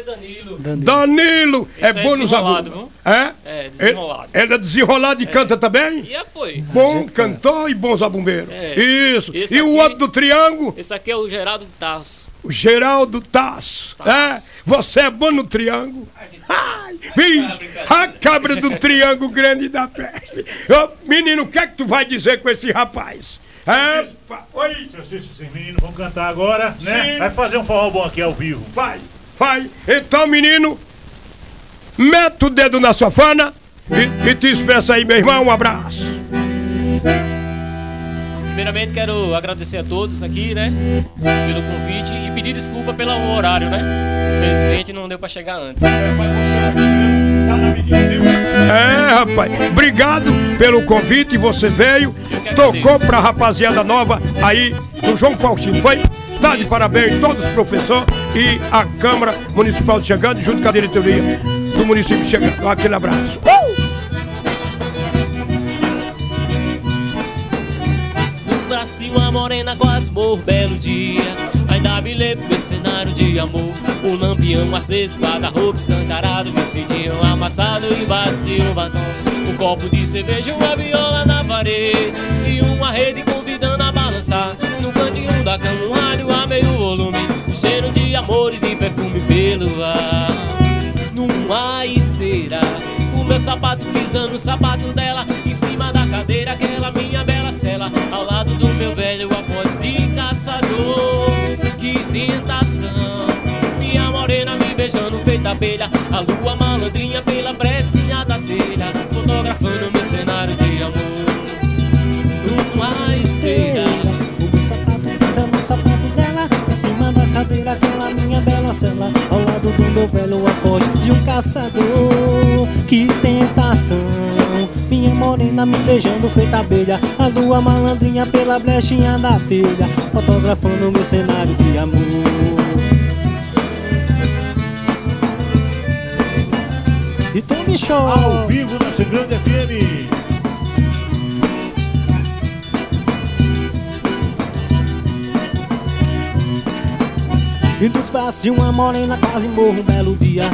é Danilo. Danilo, é é bom nos desenrolado, alunos. viu? É? É, desenrolado. Ele ele é desenrolado e canta também? E apoio. Bom cantor e bom zabumbeiro. É. Isso. Esse e o aqui- outro do triângulo, Esse aqui é o Geraldo Tasso. o Geraldo Tasso. Tasso. É? Você é bom no triângulo. Ai, vixe, a cabra do triângulo grande da peste. Ô, menino, o que é que tu vai dizer com esse rapaz? É, oi, Seu Cícero, esses meninos vão cantar agora, né? Sim. Vai fazer um forró bom aqui ao vivo. vai, vai. Então, menino, mete o dedo na sua fana e, e te expressa aí, meu irmão. Um abraço. Primeiramente quero agradecer a todos aqui, né? Pelo convite e pedir desculpa pelo horário, né? Infelizmente não deu pra chegar antes. É, rapaz, obrigado pelo convite, você veio, tocou pra rapaziada nova aí do João Faustino, foi? Tá de Isso. parabéns todos os professores e a Câmara Municipal chegando, junto com a diretoria do município chegando. Aquele abraço. Nos braços uma morena quase morro, belo dia. Ainda me lembro desse cenário de amor. O lampião aceso, guarda-roupa escancarado Vestidinho amassado embaixo de um batom. Um copo de cerveja, uma viola na parede E uma rede convidando a balançar. No cantinho da cama amor e de perfume pelo ar. Numa esteira O meu sapato pisando no sapato dela Em cima da cadeira, aquela minha bela cela Ao lado do meu velho a voz de caçador. Que tentação Minha morena me beijando feita abelha A lua malandrinha pela brechinha da telha Fotografando meu cenário de amor. Numa esteira O meu sapato pisa no sapato dela Em cima da cadeira aquela bela cela Ao lado do meu velho a voz de um caçador Que tentação. Minha morena me beijando feita abelha. A lua malandrinha pela brechinha da telha Fotografando meu cenário de amor. E tome show Ao vivo na Grande FM. E dos braços de uma morena quase morro um belo dia.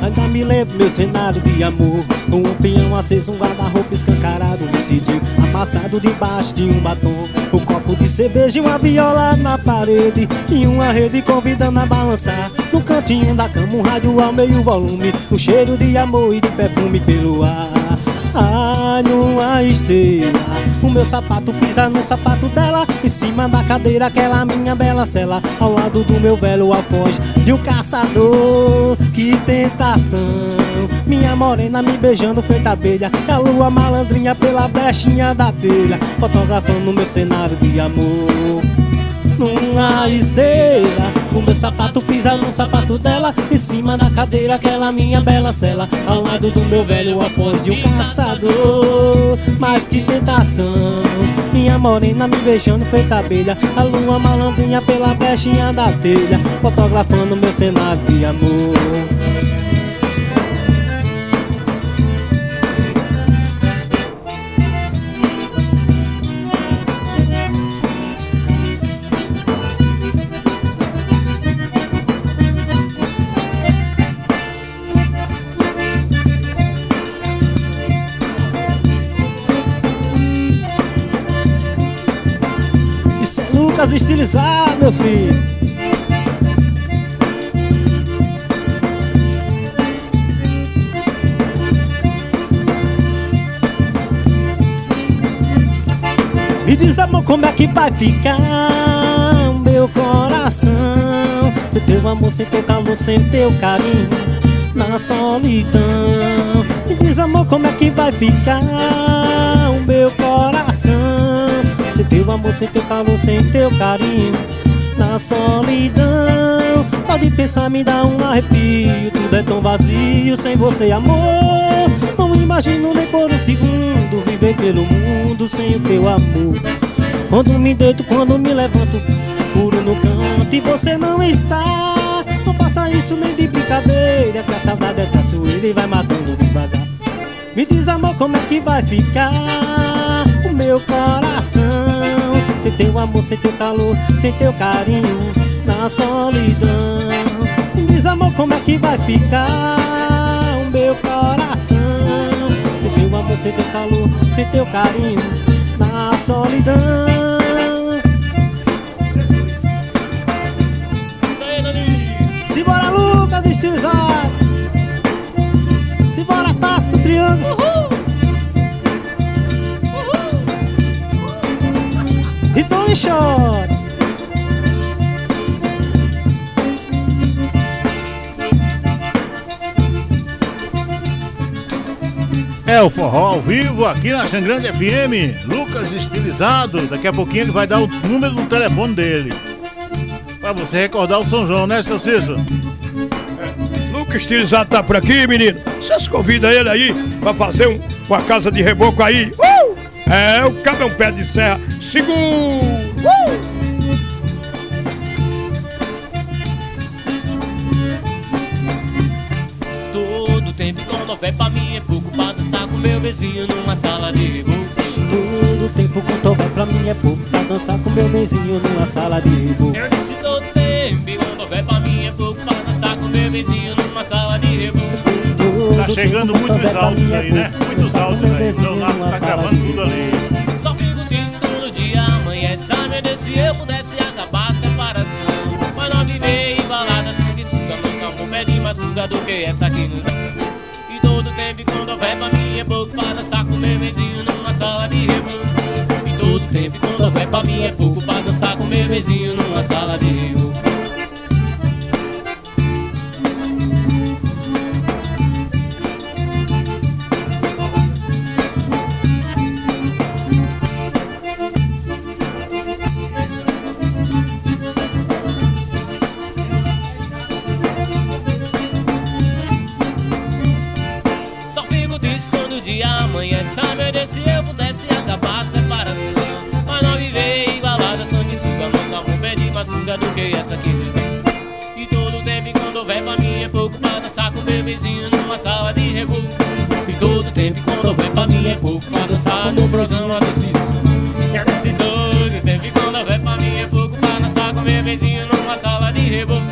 Ainda me lembro meu cenário de amor. Um lampião aceso, um guarda-roupa escancarado vestidinho amassado debaixo de um batom. Um copo de cerveja e uma viola na parede. E uma rede convidando a balançar. No cantinho da cama um rádio ao meio volume. Um cheiro de amor e de perfume pelo ar. Ai, numa esteira O meu sapato pisa no sapato dela Em cima da cadeira, aquela minha bela cela Ao lado do meu velho alfoge De um caçador. Que tentação Minha morena me beijando feita abelha E a lua malandrinha pela brechinha da telha Fotografando meu cenário de amor numa esteira O meu sapato pisa no sapato dela Em cima da cadeira, aquela minha bela cela. Ao lado do meu velho após de um caçador. Mas que tentação. Minha morena me beijando feita abelha. A lua malandrinha pela brechinha da telha. Fotografando meu cenário de amor Meu filho. Me diz amor como é que vai ficar o meu coração? Sem teu amor, sem teu calor, sem teu carinho Na solidão. Me diz amor como é que vai ficar o meu coração Sem teu amor, sem teu calor, sem teu carinho. Na solidão Só de pensar me dá um arrepio. Tudo é tão vazio sem você amor. Não imagino nem por um segundo Viver pelo mundo sem o teu amor. Quando me deito, quando me levanto Puro no canto e você não está. Não faça isso nem de brincadeira Que a saudade é traiçoeira e vai matando devagar. Me diz amor como é que vai ficar O meu coração Sem teu amor, sem teu calor, sem teu carinho Na solidão diz amor, como é que vai ficar o meu coração? Sem teu amor, sem teu calor, sem teu carinho, na solidão. É o forró ao vivo aqui na Xangrande FM. Lucas Estilizado. Daqui a pouquinho ele vai dar o número do telefone dele. Pra você recordar o São João, né, seu Cícero? Lucas Estilizado tá por aqui, menino. Vocês convidam ele aí pra fazer um, uma casa de reboco aí. Uh! É, o cabra é um pé de serra. Seguro! Uh! Todo tempo quando houver pra mim com meu vizinho numa sala de reboco. Todo tempo quanto houver pra mim é pouco Pra dançar com meu benzinho numa sala de reboco Eu disse todo tempo quando houver pra mim é pouco pra dançar com meu vizinho numa sala de reboco. Tá chegando muitos áudios aí, né? Muitos áudios aí. O Leonardo tá gravando tudo ali. Só fico triste quando o dia amanhece. Ah, meu Deus, se eu pudesse acabar a separação. Mas não viver embalada, sanguessuga. Nosso amor pede mais suga do que essa aqui nos dançar com meu vizinho numa sala de reboco. E todo tempo quando houver pra mim é pouco pra dançar com meu vizinho numa sala de reboco. Se eu pudesse acabar a separação. Mas não viver embalada, sanguessuga. Nosso amor pede mais suga do que essa aqui. E todo tempo quando houver pra mim é pouco pra dançar com meu vizinho numa sala de reboco. E todo tempo quando houver pra mim é pouco pra dançar no brosão do Cício. E nesse todo tempo quando houver pra mim é pouco pra dançar com meu vizinho numa sala de reboco.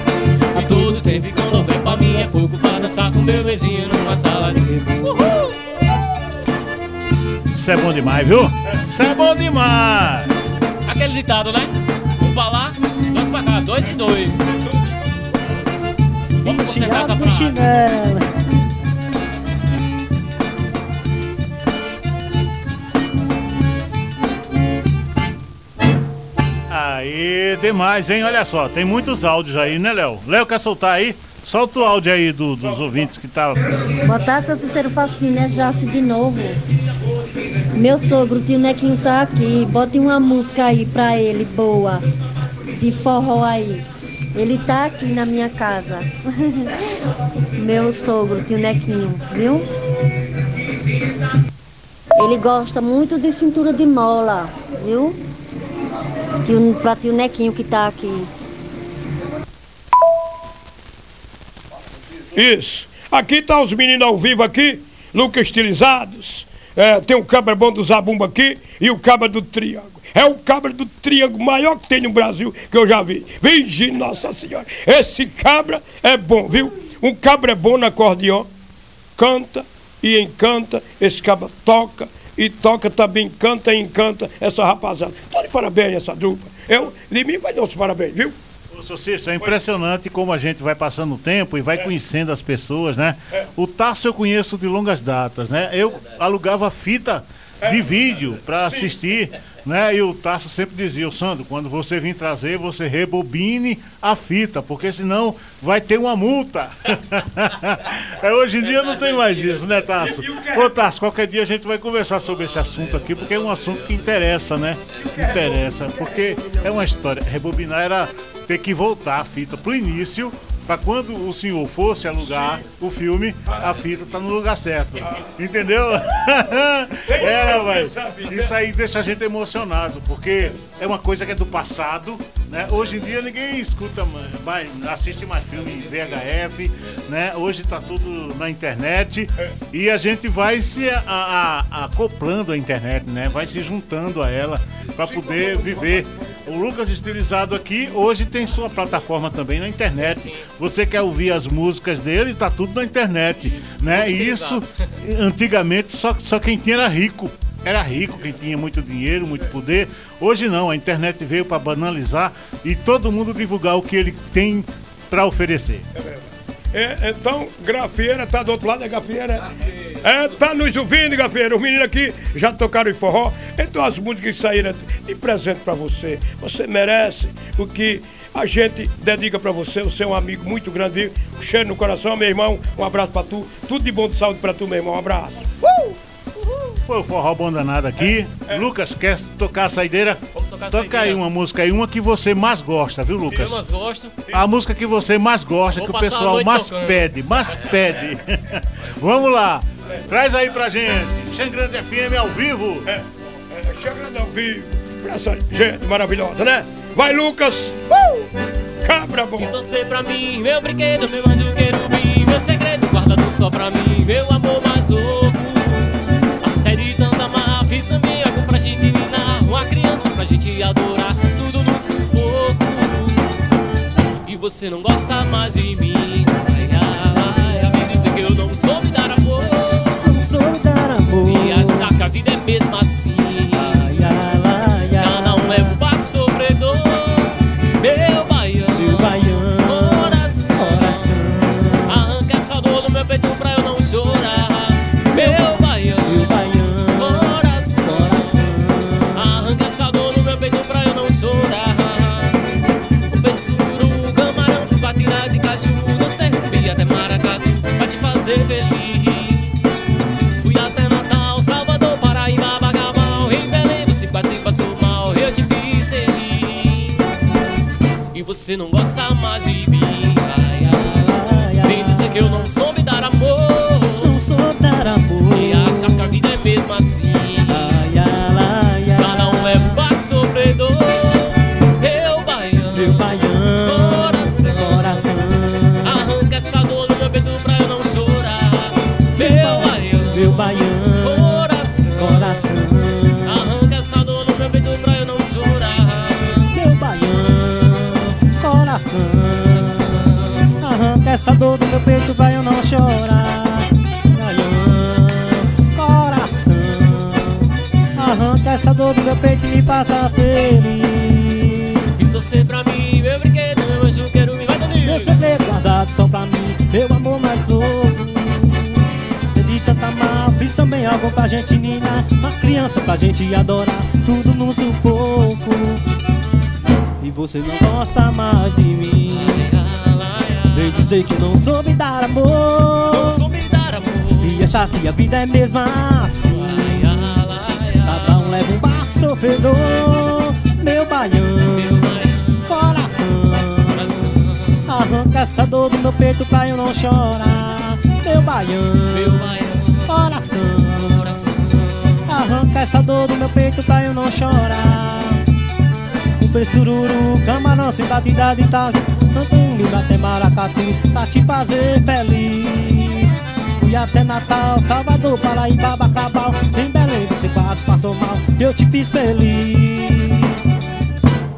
E todo tempo quando houver pra mim é pouco pra dançar com meu vizinho numa sala de reboco. Isso é bom demais, viu? Isso é bom demais. Aquele ditado, né? Um pra lá, dois pra cá, dois e dois. Vamos consertar essa frase. Aí, tem mais, hein? Olha só, tem muitos áudios aí, né, Léo? Léo, quer soltar aí? Solta o áudio aí do- dos ouvintes que tá. Boa tarde, seu Cícero Faustino, é Jace de novo. Meu sogro, tio Nequinho tá aqui. Bote uma música aí pra ele, boa. De forró aí. Ele tá aqui na minha casa. Meu sogro, tio Nequinho, viu? Ele gosta muito de cintura de mola, viu? Tio, pra tio Nequinho que tá aqui. Isso. Aqui tá os meninos ao vivo aqui, Lucas Estilizados. É, tem o cabra bom do Zabumba aqui e o cabra do Triângulo. É o cabra do Triângulo maior que tem no Brasil que eu já vi. Virgem Nossa Senhora. Esse cabra é bom, viu? Um cabra é bom no acordeon, canta e encanta. Esse cabra toca e toca também, canta e encanta essa rapaziada. Tô de parabéns essa dupla. Eu, de mim vai dar os parabéns, viu? Cícero, é impressionante como a gente vai passando o tempo e vai conhecendo as pessoas, né? O Tasso eu conheço de longas datas, né? Eu alugava fita de vídeo para assistir, né? E o Tasso sempre dizia, "Ô, Sandro, quando você vir trazer, você rebobine a fita, porque senão vai ter uma multa. é, hoje em dia não tem mais isso, né, Tasso? Ô, Tasso, qualquer dia a gente vai conversar sobre esse assunto aqui, porque é um assunto que interessa, né? Interessa, porque é uma história. Rebobinar era ter que voltar a fita pro início para quando o senhor fosse alugar o filme, a fita tá no lugar certo. Entendeu? Era, mas isso aí deixa a gente emocionado, porque é uma coisa que é do passado, né? Hoje em dia ninguém escuta mais, assiste mais filme em VHF, né? Hoje tá tudo na internet e a gente vai se a- a- a- acoplando à internet, né? Vai se juntando a ela para poder viver O Lucas Estilizado aqui hoje tem sua plataforma também na internet. Sim. Você quer ouvir as músicas dele, tá tudo na internet, né? Lucas E isso antigamente só, só quem tinha era rico. Era rico, quem tinha muito dinheiro, muito poder. Hoje não, a internet veio para banalizar e todo mundo divulgar o que ele tem para oferecer. É, então, Grafieira tá do outro lado, é Grafieira? É, tá nos ouvindo, Grafieira. Os meninos aqui já tocaram em forró. Então as músicas que saíram de presente pra você. Você merece o que a gente dedica pra você. Você é um amigo muito grande. Um cheiro no coração, meu irmão. Um abraço pra tu. Tudo de bom de saúde pra tu, meu irmão. Um abraço. Foi o forró bom danado aqui. Lucas, quer tocar a saideira? Vamos tocar a Toca saideira. aí uma música aí, uma que você mais gosta, viu, Lucas? Eu mais gosto. A música que você mais gosta, que o pessoal mais tocando. pede, mais pede. Vamos lá. Traz aí pra gente. Xangrande FM ao vivo. É, é, chegando ao vivo. Pra essa gente maravilhosa, né? Vai, Lucas. Uh! Cabra bom. Fiz você pra mim, meu brinquedo, meu anjo querubim, meu segredo guardado só pra mim, meu amor mais louco. Até de tanta amar, fiz também algo pra gente minar, uma criança pra gente adorar, tudo no sufoco. E você não gosta mais de mim, você não gosta mais de mim. Ai, ai, ai. Vem dizer que eu não soube pra gente ninar. Uma criança pra gente adorar, tudo no sufoco. E você não gosta mais de mim. Vem dizer que não soube dar Não amor. soube dar amor. E achar que a vida é mesmo assim. Cada um leva um barco sofredor. Meu baiano. Arranca essa dor do meu peito pra eu não chorar. Meu baiano, Meu baiano, coração. Arranca essa dor do meu peito pra eu não chorar. O pressururu, camarão sem batida de tarde. Tanto lindo até maracatu pra te fazer feliz. Fui até Natal, Salvador, Paraíba, Bacabal. Em Belém você quase passou mal, eu te fiz feliz.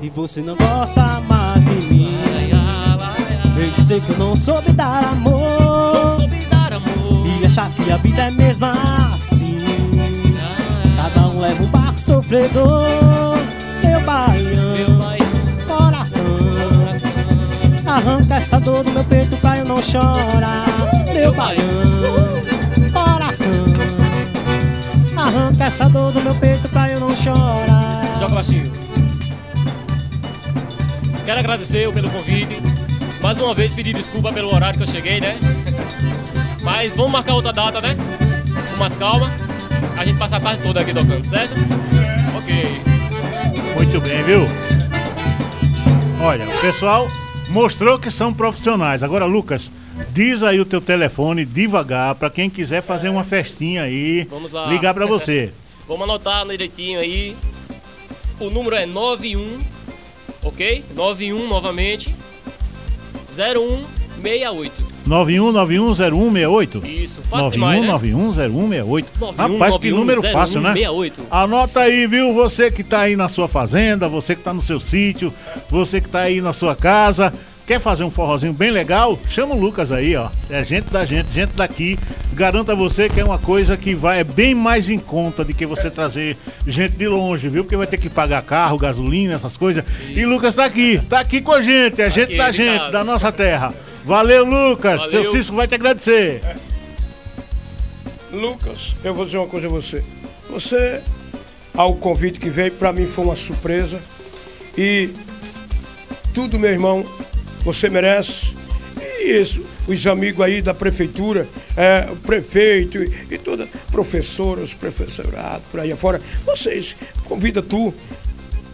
E você não gosta mais de mim. Vem dizer que eu não soube dar Não amor soube dar amor. E achar que a vida é mesmo assim Cada um barco sofredor Meu baiano, coração coração. Arranca essa dor do meu peito pra eu não chorar Meu baiano, coração Arranca essa dor do meu peito pra eu não chorar Joga baixinho. Quero agradecer pelo convite. Mais uma vez pedir desculpa pelo horário que eu cheguei, né? Mas vamos marcar outra data, né? Com mais calma. A gente passa a tarde toda aqui tocando, certo? Ok. Muito bem, viu? Olha, o pessoal mostrou que são profissionais. Agora, Lucas, diz aí o teu telefone devagar pra quem quiser fazer uma festinha aí. Vamos lá. Ligar pra você. Vamos anotar direitinho aí. O número é 91, ok? 91 novamente. 0168. 91910168. Isso, fácil demais, né? 91910168. Rapaz, que número fácil, né? 68. Anota aí, viu? Você que tá aí na sua fazenda, você que tá no seu sítio, você que tá aí na sua casa. Quer fazer um forrozinho bem legal? Chama o Lucas aí, ó. É gente da gente, gente daqui. Garanto a você que é uma coisa que vai é bem mais em conta de que você trazer gente de longe, viu? Porque vai ter que pagar carro, gasolina, essas coisas. E Lucas tá aqui, tá aqui com a gente, é gente aqui, da gente, casa. da nossa terra. Valeu, Lucas. Valeu. Seu Cisco vai te agradecer. Lucas, eu vou dizer uma coisa a você. Você, ao convite que veio, pra mim foi uma surpresa. E tudo, meu irmão, você merece. E isso, os amigos aí da prefeitura, é, o prefeito e, e toda, professoras, professorado, por aí afora, vocês, convida tu,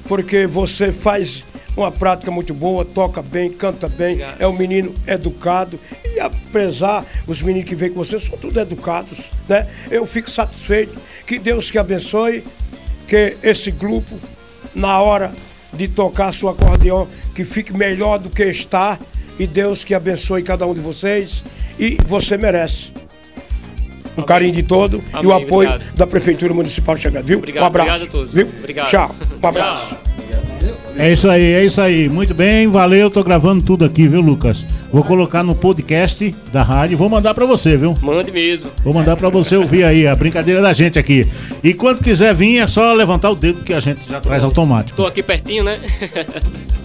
porque você faz uma prática muito boa, toca bem, canta bem, Obrigado. é um menino educado. E apesar, os meninos que vêm com você são todos educados, né? Eu fico satisfeito. Que Deus que abençoe, que esse grupo, na hora de tocar seu acordeão, que fique melhor do que está. E Deus que abençoe cada um de vocês. E você merece. Um carinho de todo e o Amém, apoio obrigado. da Prefeitura Municipal de Chagado, viu? Obrigado, um abraço. obrigado a todos. Viu? Obrigado. Tchau. Um abraço. Tchau. É isso aí, é isso aí. Muito bem, valeu. Tô gravando tudo aqui, viu, Lucas? Vou colocar no podcast da rádio. Vou mandar pra você, viu? Mande mesmo. Vou mandar pra você ouvir aí a brincadeira da gente aqui. E quando quiser vir, é só levantar o dedo que a gente já traz automático. Tô aqui pertinho, né?